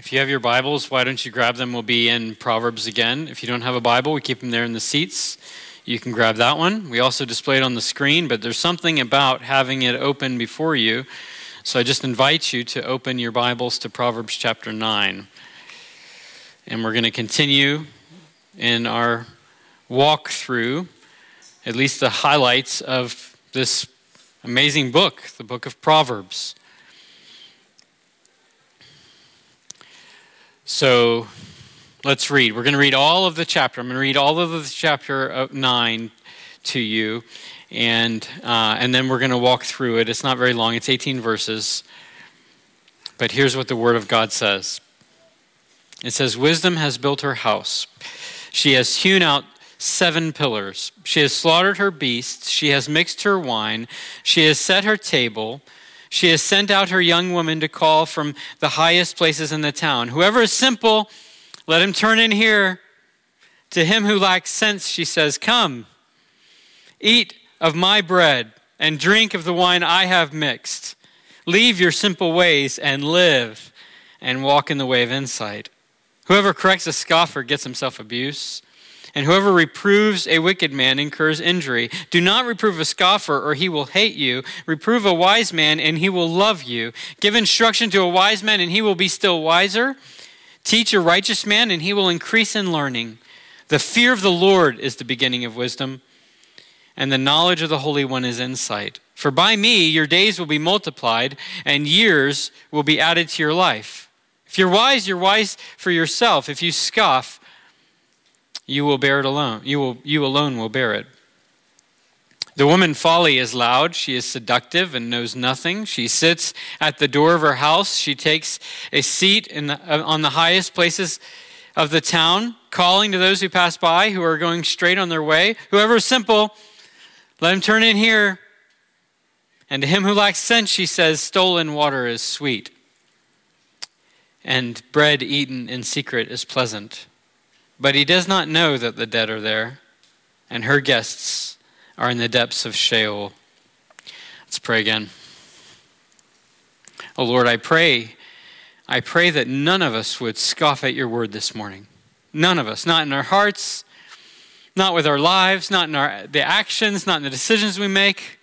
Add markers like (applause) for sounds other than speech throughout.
If you have your Bibles, why don't you grab them? We'll be in Proverbs again. If you don't have a Bible, we keep them there in the seats. You can grab that one. We also display it on the screen, but there's something about having it open before you. So I just invite you to open your Bibles to Proverbs chapter 9. And we're going to continue in our walk through at least the highlights of this amazing book, the book of Proverbs. So let's read. We're going to read all of the chapter. I'm going to read all of the chapter 9 to you, and, uh, and then we're going to walk through it. It's not very long, it's 18 verses. But here's what the Word of God says it says, Wisdom has built her house, she has hewn out seven pillars. She has slaughtered her beasts, she has mixed her wine, she has set her table. She has sent out her young woman to call from the highest places in the town. Whoever is simple, let him turn in here. To him who lacks sense, she says, Come, eat of my bread and drink of the wine I have mixed. Leave your simple ways and live and walk in the way of insight. Whoever corrects a scoffer gets himself abuse and whoever reproves a wicked man incurs injury. Do not reprove a scoffer, or he will hate you. Reprove a wise man, and he will love you. Give instruction to a wise man, and he will be still wiser. Teach a righteous man, and he will increase in learning. The fear of the Lord is the beginning of wisdom, and the knowledge of the Holy One is insight. For by me your days will be multiplied, and years will be added to your life. If you're wise, you're wise for yourself. If you scoff, you will bear it alone. You, will, you alone will bear it. The woman folly is loud. She is seductive and knows nothing. She sits at the door of her house. She takes a seat the, uh, on the highest places of the town, calling to those who pass by who are going straight on their way. Whoever is simple, let him turn in here. And to him who lacks sense, she says, stolen water is sweet, and bread eaten in secret is pleasant. But he does not know that the dead are there, and her guests are in the depths of Sheol. Let's pray again. Oh Lord, I pray, I pray that none of us would scoff at your word this morning. None of us, not in our hearts, not with our lives, not in our the actions, not in the decisions we make.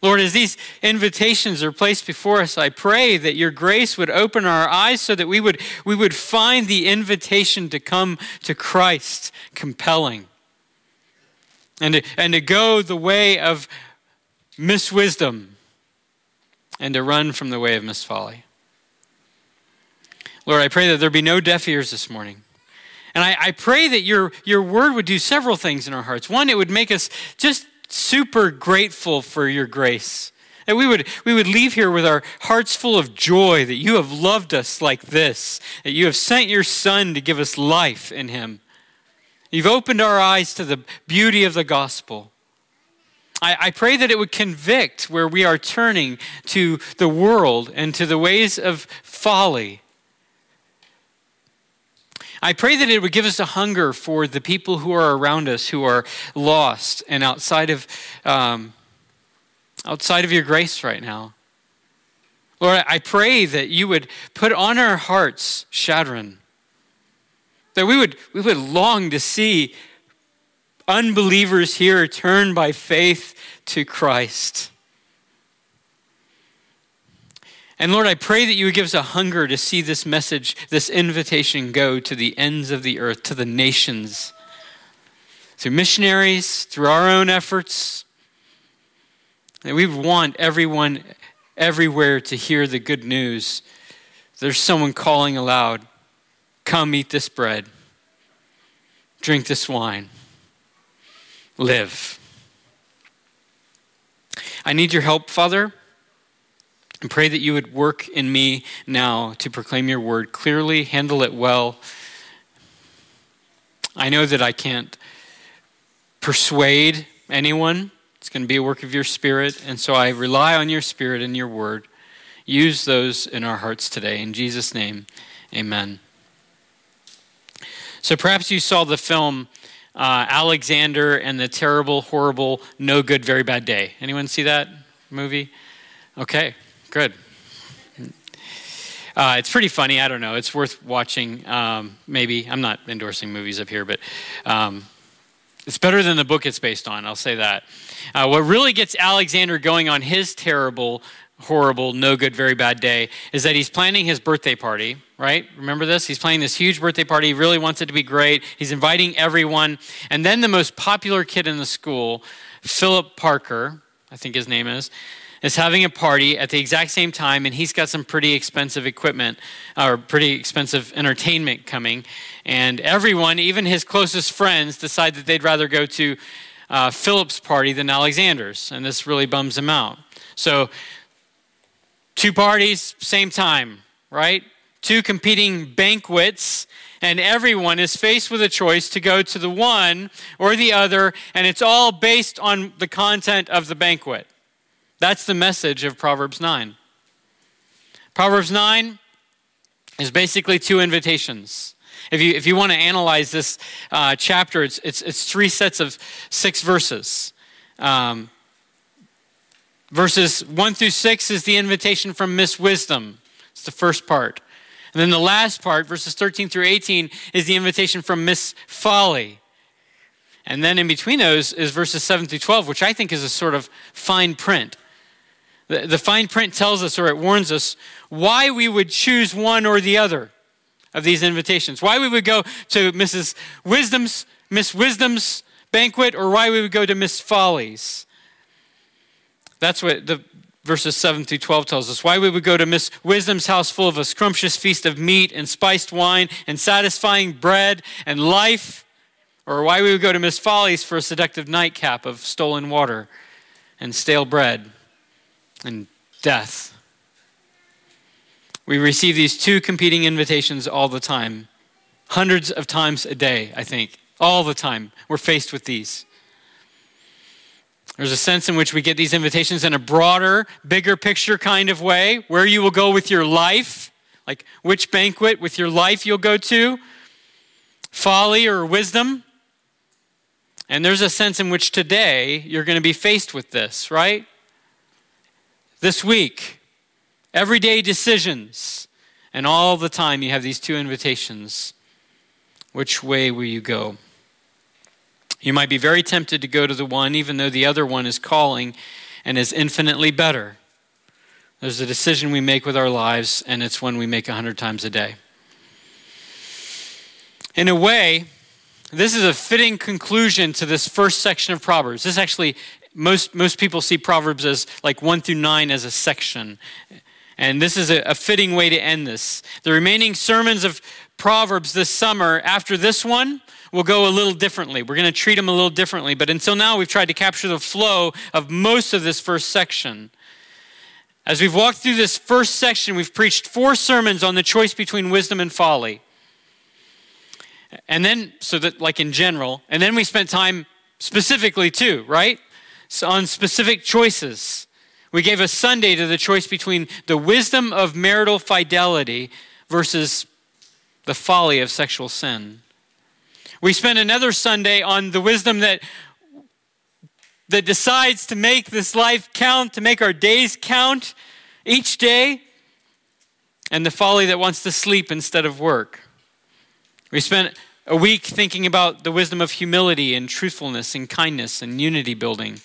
Lord, as these invitations are placed before us, I pray that your grace would open our eyes so that we would, we would find the invitation to come to Christ compelling and to, and to go the way of Miss Wisdom and to run from the way of Miss Folly. Lord, I pray that there be no deaf ears this morning. And I, I pray that your, your word would do several things in our hearts. One, it would make us just super grateful for your grace. And we would, we would leave here with our hearts full of joy that you have loved us like this, that you have sent your Son to give us life in Him. You've opened our eyes to the beauty of the gospel. I, I pray that it would convict where we are turning to the world and to the ways of folly I pray that it would give us a hunger for the people who are around us who are lost and outside of, um, outside of your grace right now. Lord, I pray that you would put on our hearts Shadrach, that we would, we would long to see unbelievers here turn by faith to Christ. And Lord, I pray that you would give us a hunger to see this message, this invitation go to the ends of the earth, to the nations, through missionaries, through our own efforts. That we want everyone everywhere to hear the good news. There's someone calling aloud Come eat this bread, drink this wine, live. I need your help, Father. And pray that you would work in me now to proclaim your word clearly, handle it well. I know that I can't persuade anyone. It's going to be a work of your spirit. And so I rely on your spirit and your word. Use those in our hearts today. In Jesus' name, amen. So perhaps you saw the film uh, Alexander and the Terrible, Horrible, No Good, Very Bad Day. Anyone see that movie? Okay. Good. Uh, it's pretty funny. I don't know. It's worth watching. Um, maybe I'm not endorsing movies up here, but um, it's better than the book it's based on. I'll say that. Uh, what really gets Alexander going on his terrible, horrible, no good, very bad day is that he's planning his birthday party. Right? Remember this? He's planning this huge birthday party. He really wants it to be great. He's inviting everyone, and then the most popular kid in the school, Philip Parker, I think his name is is having a party at the exact same time, and he's got some pretty expensive equipment or pretty expensive entertainment coming. And everyone, even his closest friends, decide that they'd rather go to uh, Philip's party than Alexander's, and this really bums him out. So, two parties, same time, right? Two competing banquets, and everyone is faced with a choice to go to the one or the other, and it's all based on the content of the banquet. That's the message of Proverbs 9. Proverbs 9 is basically two invitations. If you, if you want to analyze this uh, chapter, it's, it's, it's three sets of six verses. Um, verses 1 through 6 is the invitation from Miss Wisdom, it's the first part. And then the last part, verses 13 through 18, is the invitation from Miss Folly. And then in between those is verses 7 through 12, which I think is a sort of fine print. The, the fine print tells us, or it warns us, why we would choose one or the other of these invitations. Why we would go to Mrs. Wisdom's, Miss Wisdom's banquet, or why we would go to Miss Folly's. That's what the verses 7 through 12 tells us. Why we would go to Miss Wisdom's house full of a scrumptious feast of meat and spiced wine and satisfying bread and life, or why we would go to Miss Folly's for a seductive nightcap of stolen water and stale bread and death. We receive these two competing invitations all the time, hundreds of times a day, I think. All the time, we're faced with these. There's a sense in which we get these invitations in a broader, bigger picture kind of way, where you will go with your life, like which banquet with your life you'll go to, folly or wisdom. And there's a sense in which today you're going to be faced with this, right? This week, everyday decisions, and all the time you have these two invitations. Which way will you go? You might be very tempted to go to the one, even though the other one is calling and is infinitely better. There's a decision we make with our lives, and it's one we make a hundred times a day. In a way, this is a fitting conclusion to this first section of Proverbs. This actually most, most people see Proverbs as like 1 through 9 as a section. And this is a, a fitting way to end this. The remaining sermons of Proverbs this summer, after this one, will go a little differently. We're going to treat them a little differently. But until now, we've tried to capture the flow of most of this first section. As we've walked through this first section, we've preached four sermons on the choice between wisdom and folly. And then, so that, like in general, and then we spent time specifically too, right? On specific choices. We gave a Sunday to the choice between the wisdom of marital fidelity versus the folly of sexual sin. We spent another Sunday on the wisdom that, that decides to make this life count, to make our days count each day, and the folly that wants to sleep instead of work. We spent a week thinking about the wisdom of humility and truthfulness and kindness and unity building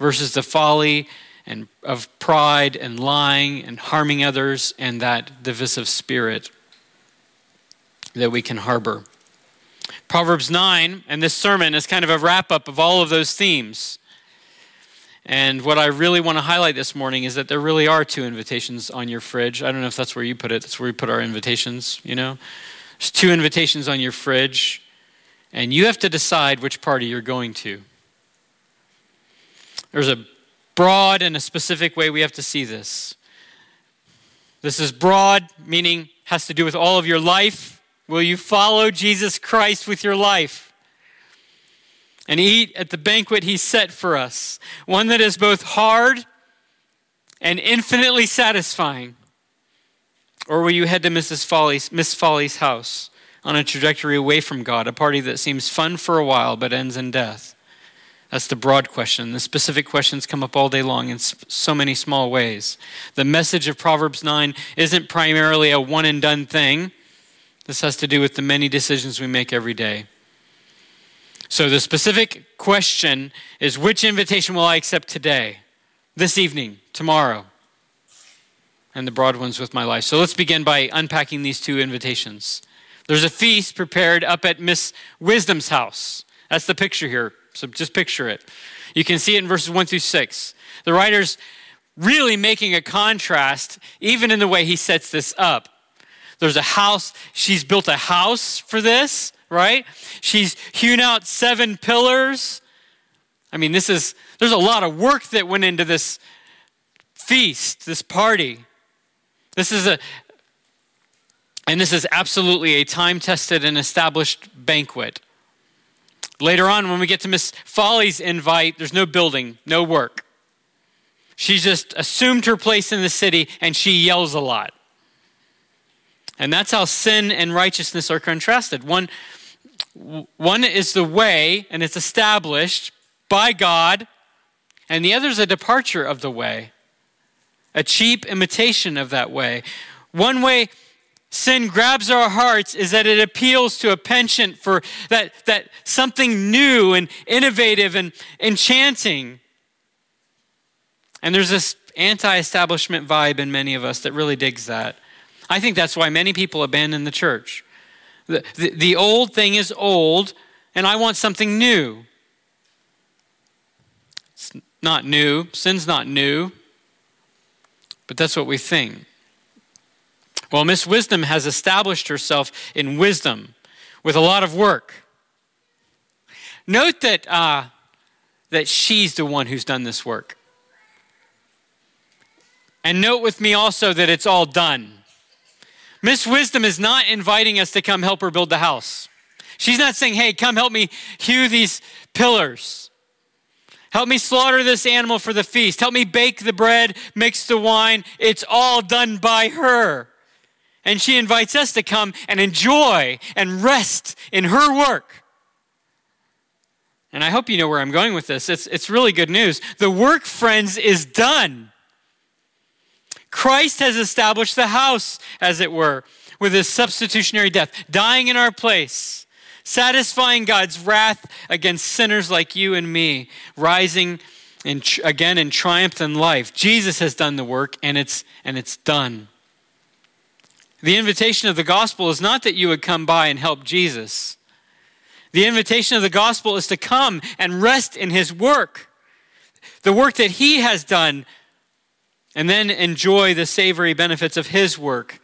versus the folly and of pride and lying and harming others and that divisive spirit that we can harbor. Proverbs 9 and this sermon is kind of a wrap up of all of those themes. And what I really want to highlight this morning is that there really are two invitations on your fridge. I don't know if that's where you put it. That's where we put our invitations, you know. There's two invitations on your fridge, and you have to decide which party you're going to. There's a broad and a specific way we have to see this. This is broad, meaning has to do with all of your life. Will you follow Jesus Christ with your life? And eat at the banquet he set for us, one that is both hard and infinitely satisfying. Or will you head to Mrs. Folly's, Miss Folly's house on a trajectory away from God, a party that seems fun for a while but ends in death? That's the broad question. The specific questions come up all day long in so many small ways. The message of Proverbs 9 isn't primarily a one and done thing. This has to do with the many decisions we make every day. So the specific question is which invitation will I accept today, this evening, tomorrow? And the broad ones with my life. So let's begin by unpacking these two invitations. There's a feast prepared up at Miss Wisdom's house. That's the picture here. So just picture it. You can see it in verses 1 through 6. The writer's really making a contrast, even in the way he sets this up. There's a house, she's built a house for this, right? She's hewn out seven pillars. I mean, this is, there's a lot of work that went into this feast, this party. This is a, and this is absolutely a time tested and established banquet. Later on, when we get to Miss Folly's invite, there's no building, no work. She just assumed her place in the city and she yells a lot. And that's how sin and righteousness are contrasted. One, one is the way, and it's established by God, and the other is a departure of the way, a cheap imitation of that way. One way sin grabs our hearts is that it appeals to a penchant for that, that something new and innovative and enchanting. And there's this anti establishment vibe in many of us that really digs that. I think that's why many people abandon the church. The, the, the old thing is old, and I want something new. It's not new, sin's not new, but that's what we think. Well, Miss Wisdom has established herself in wisdom with a lot of work. Note that, uh, that she's the one who's done this work. And note with me also that it's all done. Miss Wisdom is not inviting us to come help her build the house. She's not saying, hey, come help me hew these pillars. Help me slaughter this animal for the feast. Help me bake the bread, mix the wine. It's all done by her. And she invites us to come and enjoy and rest in her work. And I hope you know where I'm going with this. It's, it's really good news. The work, friends, is done. Christ has established the house, as it were, with his substitutionary death, dying in our place, satisfying God's wrath against sinners like you and me, rising in, again in triumph and life. Jesus has done the work, and it's, and it's done. The invitation of the gospel is not that you would come by and help Jesus. The invitation of the gospel is to come and rest in his work, the work that he has done, and then enjoy the savory benefits of his work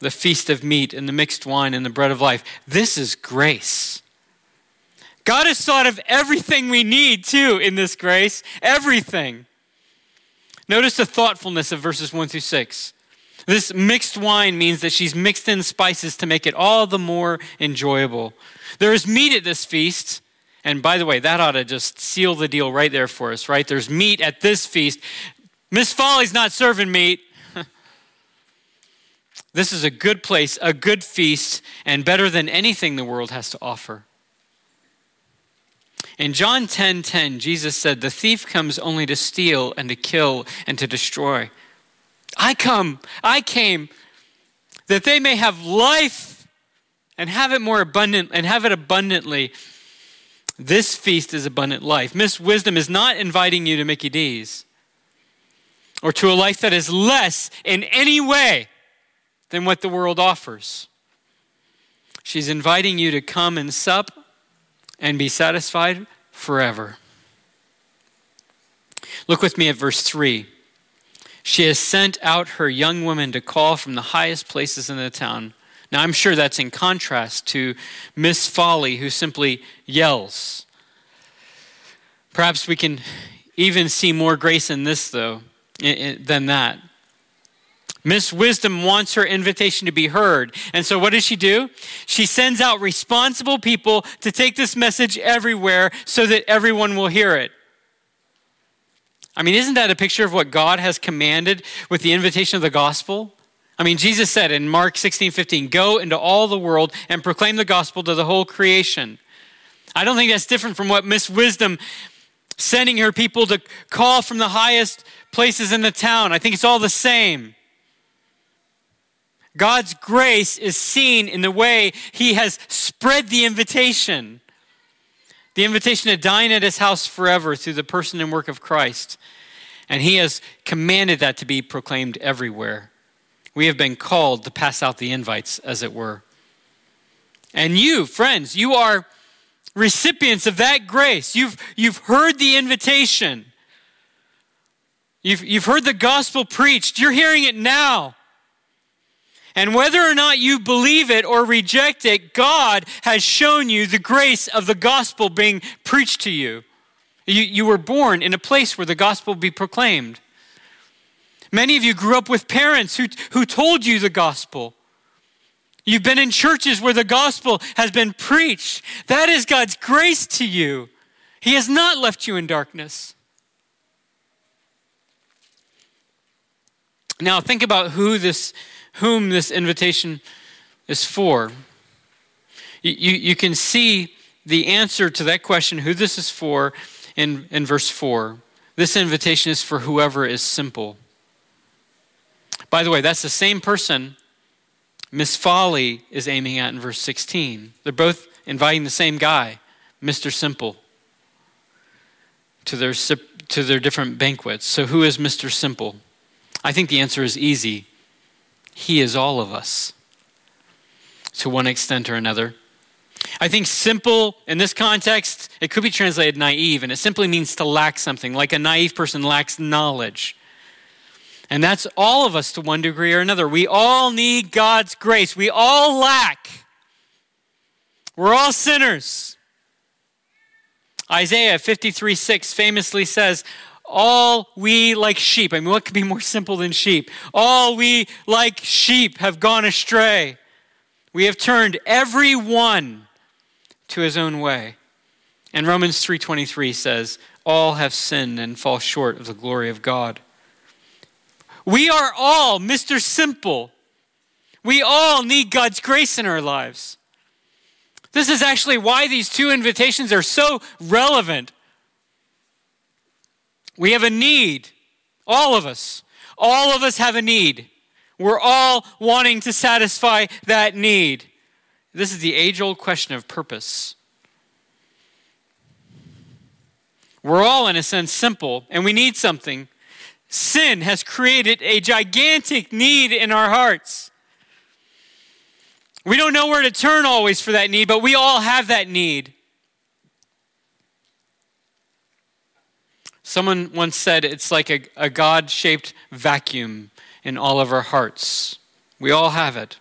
the feast of meat and the mixed wine and the bread of life. This is grace. God has thought of everything we need, too, in this grace. Everything. Notice the thoughtfulness of verses 1 through 6. This mixed wine means that she's mixed in spices to make it all the more enjoyable. There is meat at this feast. And by the way, that ought to just seal the deal right there for us, right? There's meat at this feast. Miss Folly's not serving meat. (laughs) this is a good place, a good feast, and better than anything the world has to offer. In John 10:10, 10, 10, Jesus said, "The thief comes only to steal and to kill and to destroy." I come, I came that they may have life and have it more abundant and have it abundantly. This feast is abundant life. Miss Wisdom is not inviting you to Mickey D's or to a life that is less in any way than what the world offers. She's inviting you to come and sup and be satisfied forever. Look with me at verse 3. She has sent out her young women to call from the highest places in the town. Now, I'm sure that's in contrast to Miss Folly, who simply yells. Perhaps we can even see more grace in this, though, than that. Miss Wisdom wants her invitation to be heard. And so, what does she do? She sends out responsible people to take this message everywhere so that everyone will hear it. I mean, isn't that a picture of what God has commanded with the invitation of the gospel? I mean, Jesus said in Mark 16 15, go into all the world and proclaim the gospel to the whole creation. I don't think that's different from what Miss Wisdom sending her people to call from the highest places in the town. I think it's all the same. God's grace is seen in the way He has spread the invitation the invitation to dine at His house forever through the person and work of Christ. And He has commanded that to be proclaimed everywhere. We have been called to pass out the invites, as it were. And you, friends, you are recipients of that grace. You've, you've heard the invitation. You've, you've heard the gospel preached. You're hearing it now. And whether or not you believe it or reject it, God has shown you the grace of the gospel being preached to you. You, you were born in a place where the gospel be proclaimed. Many of you grew up with parents who, who told you the gospel. You've been in churches where the gospel has been preached. That is God's grace to you. He has not left you in darkness. Now, think about who this, whom this invitation is for. You, you, can see the answer to that question, who this is for, in, in verse 4. This invitation is for whoever is simple. By the way, that's the same person Miss Folly is aiming at in verse 16. They're both inviting the same guy, Mr. Simple, to their, to their different banquets. So, who is Mr. Simple? I think the answer is easy. He is all of us, to one extent or another. I think simple in this context, it could be translated naive, and it simply means to lack something, like a naive person lacks knowledge. And that's all of us to one degree or another. We all need God's grace. We all lack. We're all sinners. Isaiah 53 6 famously says, All we like sheep, I mean, what could be more simple than sheep? All we like sheep have gone astray. We have turned every one to his own way. And Romans 3:23 says, all have sinned and fall short of the glory of God. We are all Mr. Simple. We all need God's grace in our lives. This is actually why these two invitations are so relevant. We have a need, all of us. All of us have a need. We're all wanting to satisfy that need. This is the age old question of purpose. We're all, in a sense, simple, and we need something sin has created a gigantic need in our hearts. We don't know where to turn always for that need, but we all have that need. Someone once said it's like a, a God shaped vacuum in all of our hearts. We all have it.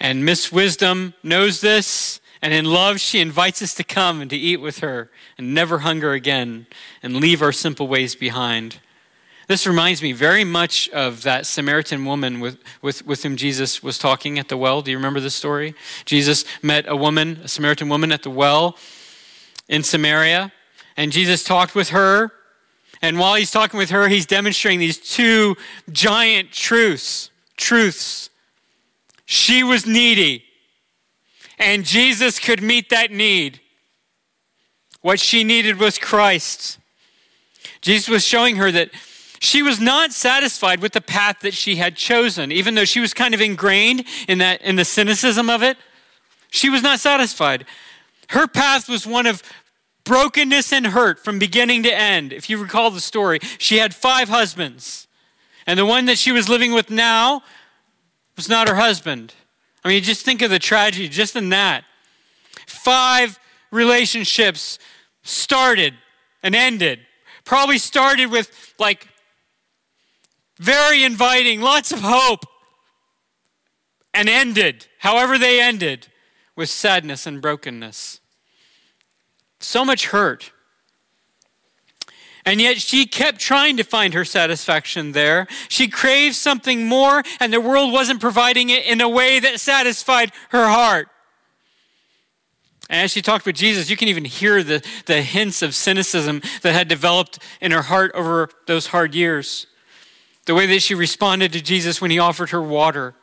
And Miss Wisdom knows this, and in love, she invites us to come and to eat with her and never hunger again and leave our simple ways behind. This reminds me very much of that Samaritan woman with, with, with whom Jesus was talking at the well. Do you remember this story? Jesus met a woman, a Samaritan woman at the well in Samaria, and Jesus talked with her. And while he's talking with her, he's demonstrating these two giant truths. Truths. She was needy, and Jesus could meet that need. What she needed was Christ. Jesus was showing her that she was not satisfied with the path that she had chosen, even though she was kind of ingrained in that in the cynicism of it. She was not satisfied. Her path was one of brokenness and hurt from beginning to end. If you recall the story, she had five husbands. And the one that she was living with now was not her husband. I mean, just think of the tragedy just in that. Five relationships started and ended. Probably started with like very inviting, lots of hope, and ended, however they ended, with sadness and brokenness. So much hurt. And yet she kept trying to find her satisfaction there. She craved something more, and the world wasn't providing it in a way that satisfied her heart. And as she talked with Jesus, you can even hear the, the hints of cynicism that had developed in her heart over those hard years the way that she responded to Jesus when he offered her water.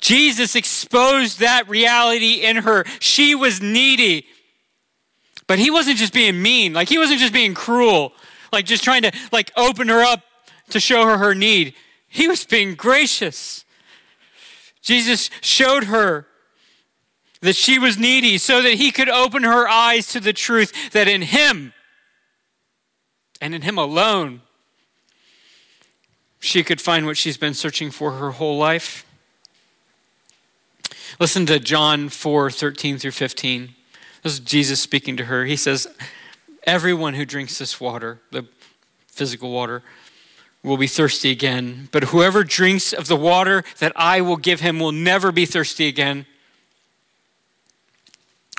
Jesus exposed that reality in her. She was needy. But he wasn't just being mean, like he wasn't just being cruel, like just trying to like open her up to show her her need. He was being gracious. Jesus showed her that she was needy so that he could open her eyes to the truth that in him and in him alone she could find what she's been searching for her whole life. Listen to John 4 13 through 15. This is Jesus speaking to her. He says, Everyone who drinks this water, the physical water, will be thirsty again. But whoever drinks of the water that I will give him will never be thirsty again.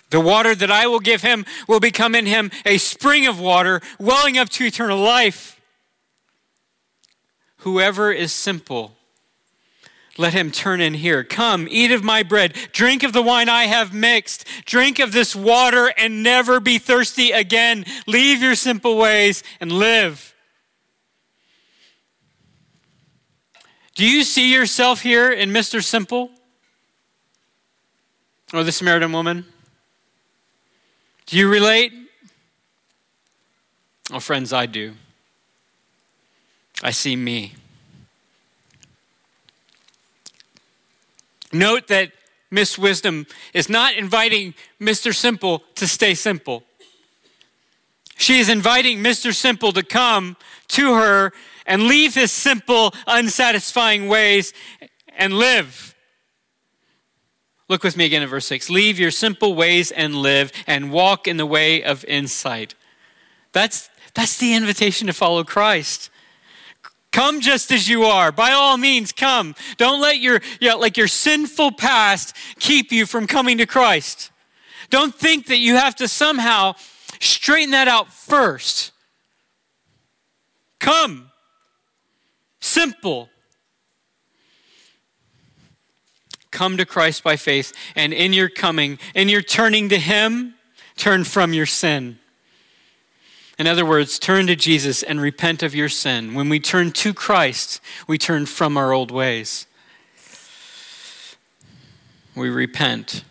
The water that I will give him will become in him a spring of water welling up to eternal life. Whoever is simple, let him turn in here. Come, eat of my bread, drink of the wine I have mixed, drink of this water, and never be thirsty again. Leave your simple ways and live. Do you see yourself here in Mr. Simple? Or the Samaritan woman? Do you relate? Oh, friends, I do. I see me. Note that Miss Wisdom is not inviting Mr. Simple to stay simple. She is inviting Mr. Simple to come to her and leave his simple, unsatisfying ways and live. Look with me again at verse 6. Leave your simple ways and live and walk in the way of insight. That's, that's the invitation to follow Christ. Come just as you are. By all means, come. Don't let your, you know, like your sinful past keep you from coming to Christ. Don't think that you have to somehow straighten that out first. Come. Simple. Come to Christ by faith, and in your coming, in your turning to Him, turn from your sin. In other words, turn to Jesus and repent of your sin. When we turn to Christ, we turn from our old ways. We repent.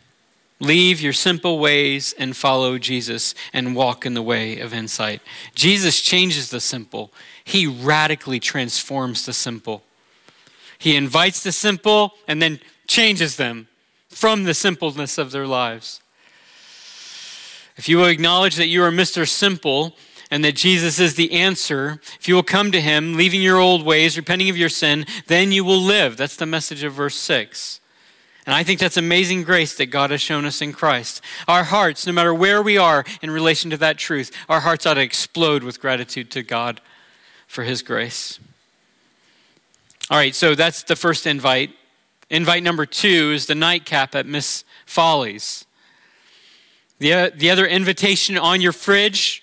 Leave your simple ways and follow Jesus and walk in the way of insight. Jesus changes the simple, He radically transforms the simple. He invites the simple and then changes them from the simpleness of their lives. If you will acknowledge that you are Mr. Simple, and that Jesus is the answer, if you will come to him, leaving your old ways, repenting of your sin, then you will live. That's the message of verse 6. And I think that's amazing grace that God has shown us in Christ. Our hearts, no matter where we are in relation to that truth, our hearts ought to explode with gratitude to God for his grace. All right, so that's the first invite. Invite number two is the nightcap at Miss Folly's. The, the other invitation on your fridge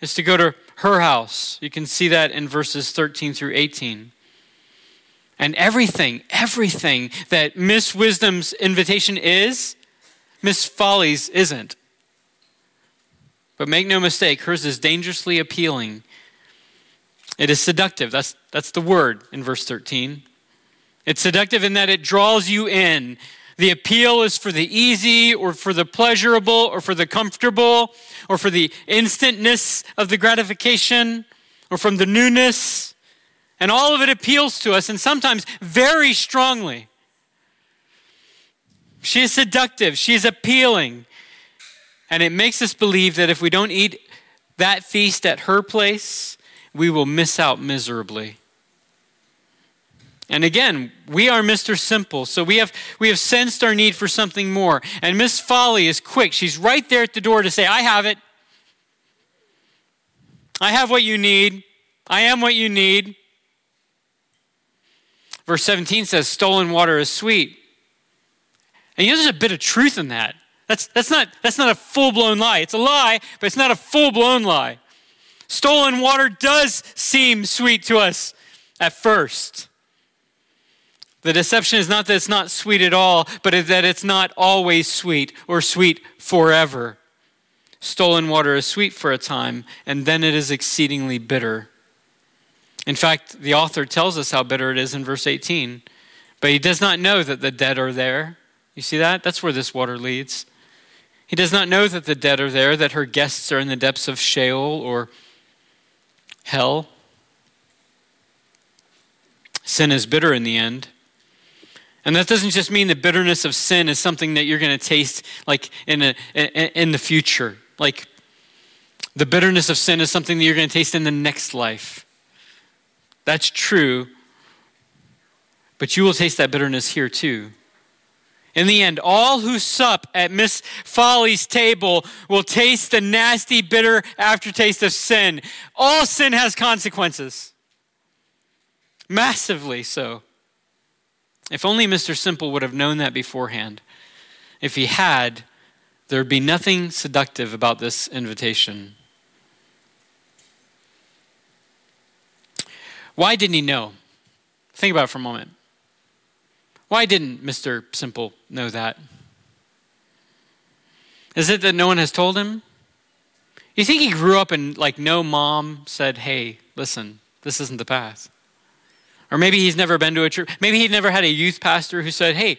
is to go to her house. You can see that in verses 13 through 18. And everything, everything that Miss Wisdom's invitation is, Miss Folly's isn't. But make no mistake, hers is dangerously appealing. It is seductive. That's, that's the word in verse 13. It's seductive in that it draws you in the appeal is for the easy or for the pleasurable or for the comfortable or for the instantness of the gratification or from the newness. And all of it appeals to us and sometimes very strongly. She is seductive, she is appealing. And it makes us believe that if we don't eat that feast at her place, we will miss out miserably. And again, we are Mr. Simple, so we have, we have sensed our need for something more. And Miss Folly is quick. She's right there at the door to say, I have it. I have what you need. I am what you need. Verse 17 says, Stolen water is sweet. And you know, there's a bit of truth in that. That's, that's, not, that's not a full blown lie. It's a lie, but it's not a full blown lie. Stolen water does seem sweet to us at first. The deception is not that it's not sweet at all, but that it's not always sweet or sweet forever. Stolen water is sweet for a time, and then it is exceedingly bitter. In fact, the author tells us how bitter it is in verse 18. But he does not know that the dead are there. You see that? That's where this water leads. He does not know that the dead are there, that her guests are in the depths of Sheol or hell. Sin is bitter in the end. And that doesn't just mean the bitterness of sin is something that you're going to taste like in, a, in the future. Like the bitterness of sin is something that you're going to taste in the next life. That's true. But you will taste that bitterness here too. In the end, all who sup at Miss Folly's table will taste the nasty, bitter aftertaste of sin. All sin has consequences, massively so. If only Mr. Simple would have known that beforehand. If he had, there would be nothing seductive about this invitation. Why didn't he know? Think about it for a moment. Why didn't Mr. Simple know that? Is it that no one has told him? You think he grew up and like no mom said, "Hey, listen, this isn't the path." Or maybe he's never been to a church. Maybe he'd never had a youth pastor who said, "Hey,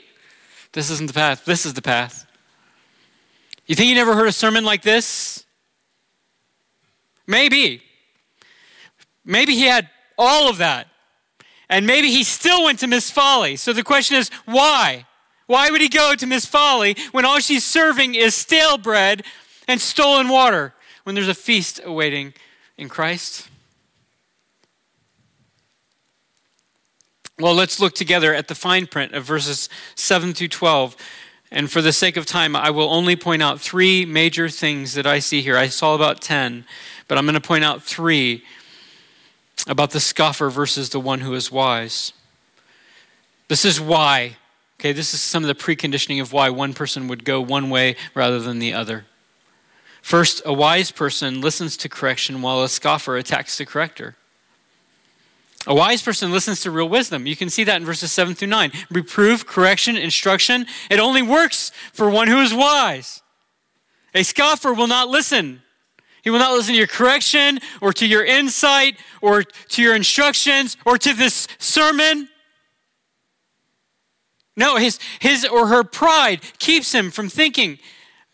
this isn't the path. This is the path." You think he never heard a sermon like this? Maybe. Maybe he had all of that. And maybe he still went to Miss Folly. So the question is, why? Why would he go to Miss Folly when all she's serving is stale bread and stolen water when there's a feast awaiting in Christ? Well, let's look together at the fine print of verses 7 through 12. And for the sake of time, I will only point out three major things that I see here. I saw about 10, but I'm going to point out three about the scoffer versus the one who is wise. This is why, okay, this is some of the preconditioning of why one person would go one way rather than the other. First, a wise person listens to correction while a scoffer attacks the corrector. A wise person listens to real wisdom. You can see that in verses 7 through 9. Reproof, correction, instruction, it only works for one who is wise. A scoffer will not listen he will not listen to your correction or to your insight or to your instructions or to this sermon. No, his, his or her pride keeps him from thinking,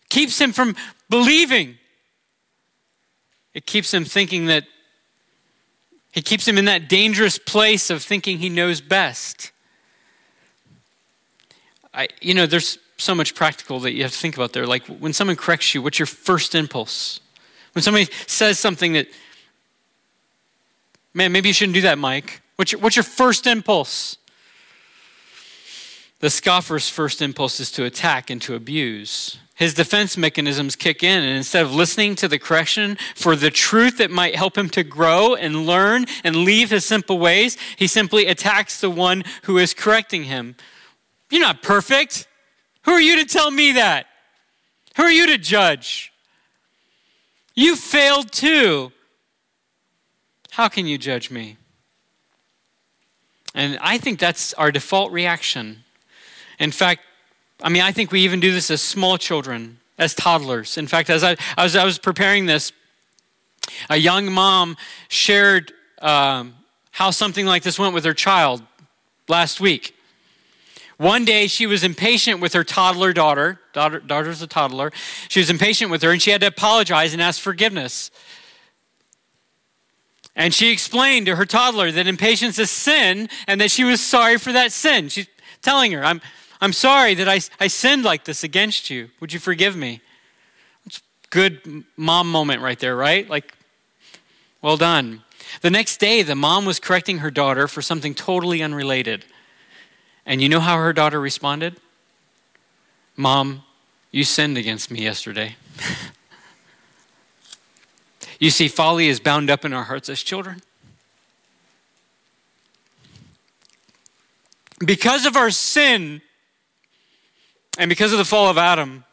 keeps him from believing. It keeps him thinking that, it keeps him in that dangerous place of thinking he knows best. I, you know, there's so much practical that you have to think about there. Like when someone corrects you, what's your first impulse? When somebody says something that, man, maybe you shouldn't do that, Mike. What's your, what's your first impulse? The scoffer's first impulse is to attack and to abuse. His defense mechanisms kick in, and instead of listening to the correction for the truth that might help him to grow and learn and leave his simple ways, he simply attacks the one who is correcting him. You're not perfect. Who are you to tell me that? Who are you to judge? You failed too. How can you judge me? And I think that's our default reaction. In fact, I mean, I think we even do this as small children, as toddlers. In fact, as I, as I was preparing this, a young mom shared um, how something like this went with her child last week. One day she was impatient with her toddler daughter. daughter. Daughter's a toddler. She was impatient with her and she had to apologize and ask forgiveness. And she explained to her toddler that impatience is sin and that she was sorry for that sin. She's telling her, I'm, I'm sorry that I, I sinned like this against you. Would you forgive me? It's good mom moment right there, right? Like, well done. The next day, the mom was correcting her daughter for something totally unrelated. And you know how her daughter responded? Mom, you sinned against me yesterday. (laughs) you see, folly is bound up in our hearts as children. Because of our sin and because of the fall of Adam,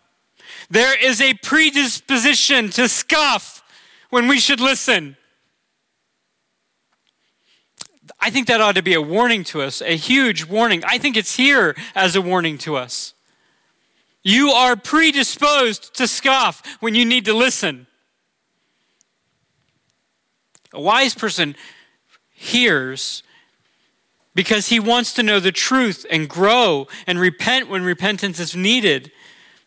there is a predisposition to scoff when we should listen. I think that ought to be a warning to us, a huge warning. I think it's here as a warning to us. You are predisposed to scoff when you need to listen. A wise person hears because he wants to know the truth and grow and repent when repentance is needed.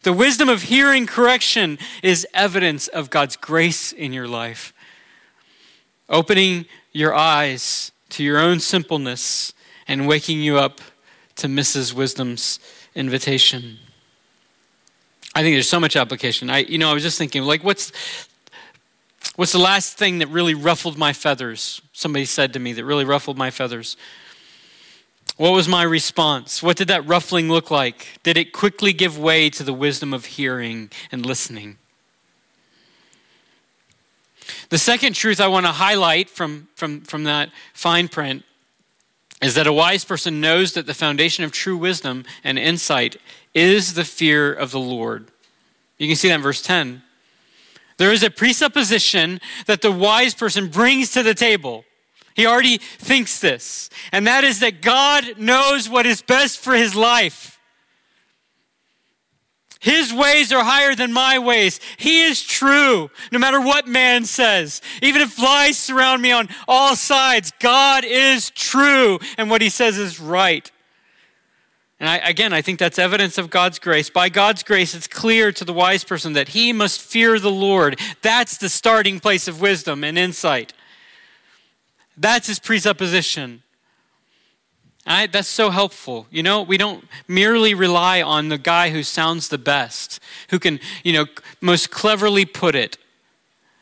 The wisdom of hearing correction is evidence of God's grace in your life. Opening your eyes to your own simpleness and waking you up to Mrs. Wisdom's invitation. I think there's so much application. I, you know, I was just thinking, like, what's what's the last thing that really ruffled my feathers? Somebody said to me that really ruffled my feathers. What was my response? What did that ruffling look like? Did it quickly give way to the wisdom of hearing and listening? The second truth I want to highlight from, from, from that fine print is that a wise person knows that the foundation of true wisdom and insight is the fear of the Lord. You can see that in verse 10. There is a presupposition that the wise person brings to the table. He already thinks this, and that is that God knows what is best for his life. His ways are higher than my ways. He is true, no matter what man says. Even if lies surround me on all sides, God is true, and what he says is right. And I, again, I think that's evidence of God's grace. By God's grace, it's clear to the wise person that he must fear the Lord. That's the starting place of wisdom and insight. That's his presupposition. That's so helpful. You know, we don't merely rely on the guy who sounds the best, who can, you know, most cleverly put it.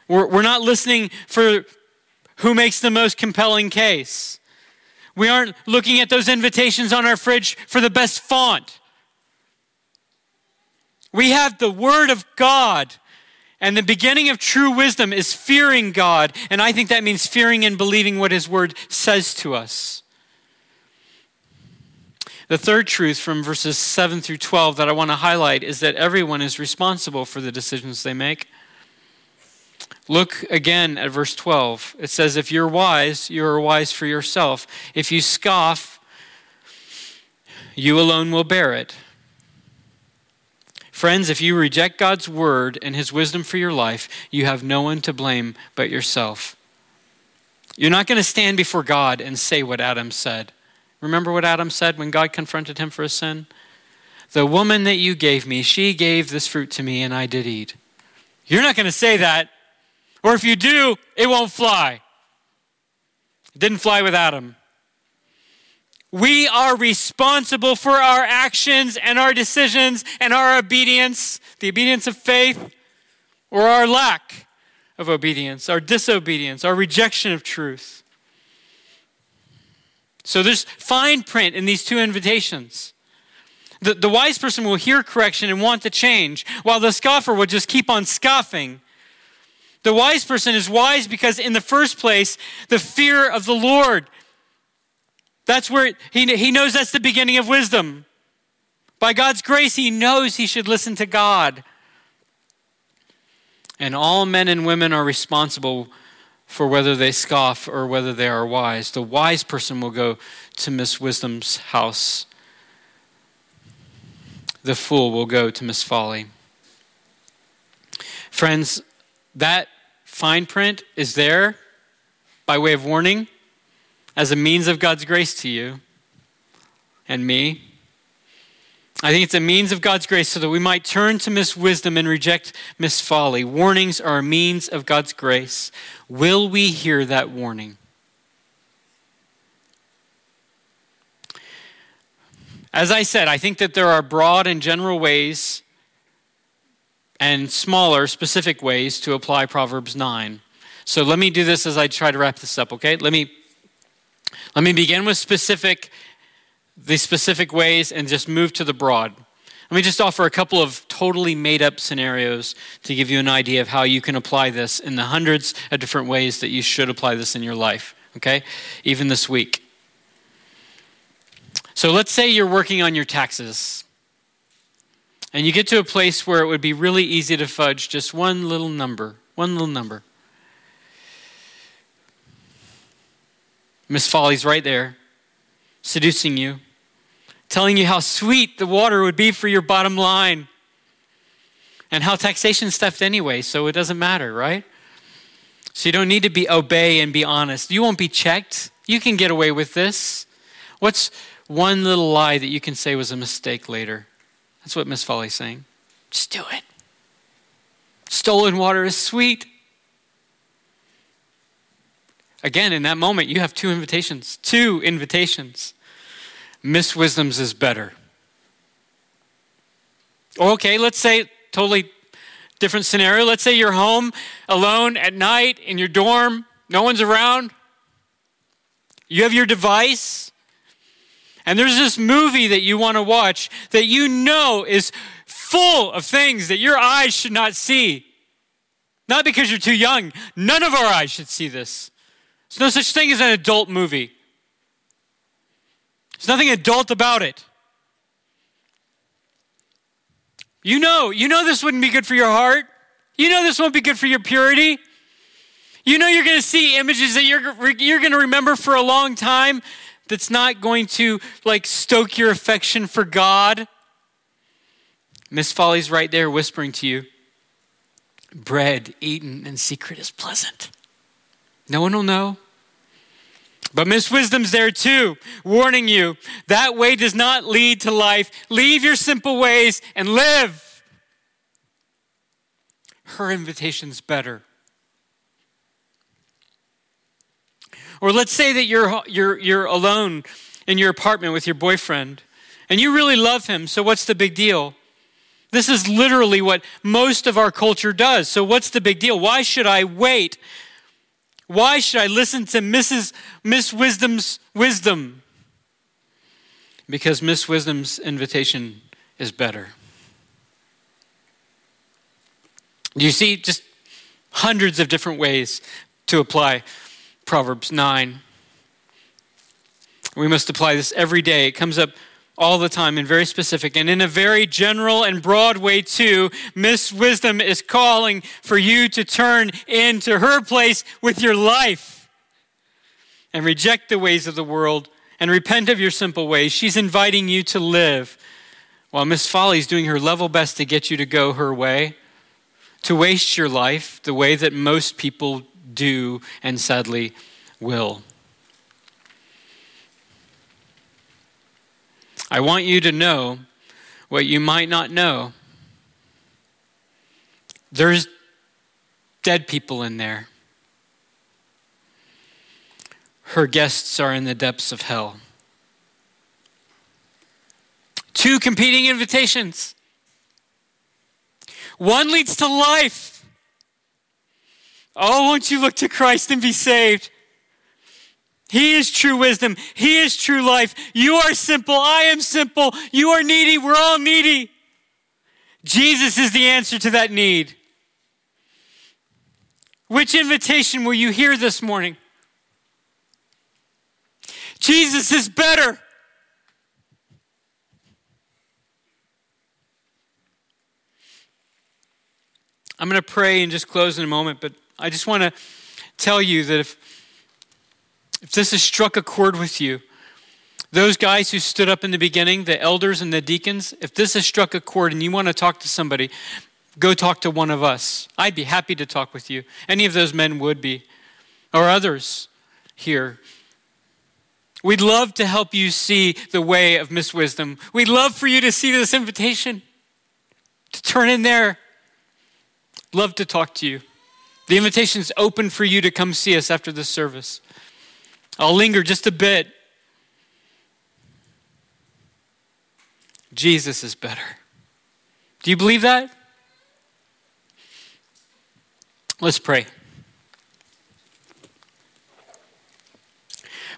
We're, we're not listening for who makes the most compelling case. We aren't looking at those invitations on our fridge for the best font. We have the Word of God. And the beginning of true wisdom is fearing God. And I think that means fearing and believing what His Word says to us. The third truth from verses 7 through 12 that I want to highlight is that everyone is responsible for the decisions they make. Look again at verse 12. It says, If you're wise, you are wise for yourself. If you scoff, you alone will bear it. Friends, if you reject God's word and his wisdom for your life, you have no one to blame but yourself. You're not going to stand before God and say what Adam said. Remember what Adam said when God confronted him for his sin? The woman that you gave me, she gave this fruit to me, and I did eat. You're not going to say that. Or if you do, it won't fly. It didn't fly with Adam. We are responsible for our actions and our decisions and our obedience, the obedience of faith, or our lack of obedience, our disobedience, our rejection of truth. So there's fine print in these two invitations. The, the wise person will hear correction and want to change, while the scoffer will just keep on scoffing. The wise person is wise because, in the first place, the fear of the Lord. That's where he, he knows that's the beginning of wisdom. By God's grace, he knows he should listen to God. And all men and women are responsible for whether they scoff or whether they are wise. The wise person will go to Miss Wisdom's house, the fool will go to Miss Folly. Friends, that fine print is there by way of warning as a means of God's grace to you and me. I think it's a means of God's grace so that we might turn to Miss Wisdom and reject Miss Folly. Warnings are a means of God's grace. Will we hear that warning? As I said, I think that there are broad and general ways and smaller, specific ways to apply Proverbs 9. So let me do this as I try to wrap this up, okay? Let me, let me begin with specific the specific ways and just move to the broad. Let me just offer a couple of totally made up scenarios to give you an idea of how you can apply this in the hundreds of different ways that you should apply this in your life, okay? Even this week. So let's say you're working on your taxes and you get to a place where it would be really easy to fudge just one little number, one little number. Miss Folly's right there seducing you, telling you how sweet the water would be for your bottom line, and how taxation's theft anyway, so it doesn't matter, right? So you don't need to be obey and be honest. You won't be checked. You can get away with this. What's one little lie that you can say was a mistake later? That's what Miss Folly's saying. Just do it. Stolen water is sweet. Again, in that moment, you have two invitations. Two invitations. Miss Wisdom's is better. Okay, let's say totally different scenario. Let's say you're home alone at night in your dorm, no one's around. You have your device, and there's this movie that you want to watch that you know is full of things that your eyes should not see. Not because you're too young. None of our eyes should see this. There's no such thing as an adult movie. There's nothing adult about it. You know, you know this wouldn't be good for your heart. You know this won't be good for your purity. You know you're going to see images that you're, you're going to remember for a long time that's not going to like stoke your affection for God. Miss Folly's right there whispering to you bread eaten in secret is pleasant. No one will know. But Miss Wisdom's there too, warning you that way does not lead to life. Leave your simple ways and live. Her invitation's better. Or let's say that you're, you're, you're alone in your apartment with your boyfriend and you really love him, so what's the big deal? This is literally what most of our culture does. So, what's the big deal? Why should I wait why should I listen to Mrs. Miss Wisdom's wisdom? Because Miss Wisdom's invitation is better. You see just hundreds of different ways to apply Proverbs 9? We must apply this every day. It comes up all the time and very specific. And in a very general and broad way, too, Miss Wisdom is calling for you to turn into her place with your life and reject the ways of the world and repent of your simple ways. She's inviting you to live while Miss Folly is doing her level best to get you to go her way, to waste your life the way that most people do and sadly will. I want you to know what you might not know. There's dead people in there. Her guests are in the depths of hell. Two competing invitations. One leads to life. Oh, won't you look to Christ and be saved? He is true wisdom. He is true life. You are simple. I am simple. You are needy. We're all needy. Jesus is the answer to that need. Which invitation will you hear this morning? Jesus is better. I'm going to pray and just close in a moment, but I just want to tell you that if if this has struck a chord with you, those guys who stood up in the beginning, the elders and the deacons, if this has struck a chord and you want to talk to somebody, go talk to one of us. I'd be happy to talk with you. Any of those men would be, or others here. We'd love to help you see the way of Miss Wisdom. We'd love for you to see this invitation, to turn in there. Love to talk to you. The invitation is open for you to come see us after the service. I'll linger just a bit. Jesus is better. Do you believe that? Let's pray.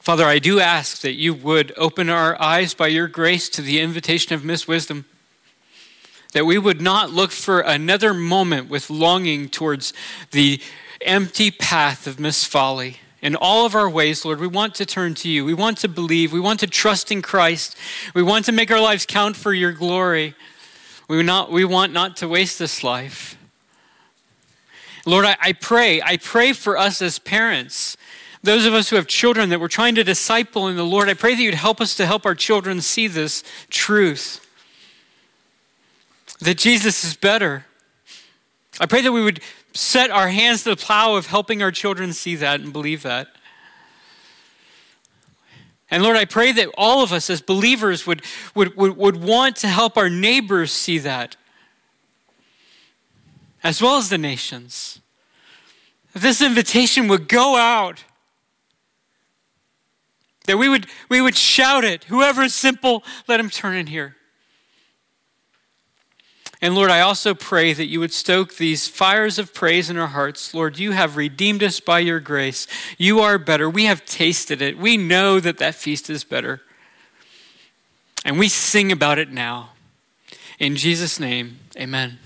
Father, I do ask that you would open our eyes by your grace to the invitation of Miss Wisdom. That we would not look for another moment with longing towards the empty path of Miss Folly in all of our ways, Lord, we want to turn to you. We want to believe. We want to trust in Christ. We want to make our lives count for your glory. We, not, we want not to waste this life. Lord, I, I pray, I pray for us as parents, those of us who have children that we're trying to disciple in the Lord, I pray that you'd help us to help our children see this truth that Jesus is better. I pray that we would set our hands to the plow of helping our children see that and believe that. And Lord, I pray that all of us as believers would, would, would, would want to help our neighbors see that, as well as the nations. That this invitation would go out. That we would, we would shout it. Whoever is simple, let him turn in here. And Lord, I also pray that you would stoke these fires of praise in our hearts. Lord, you have redeemed us by your grace. You are better. We have tasted it. We know that that feast is better. And we sing about it now. In Jesus' name, amen.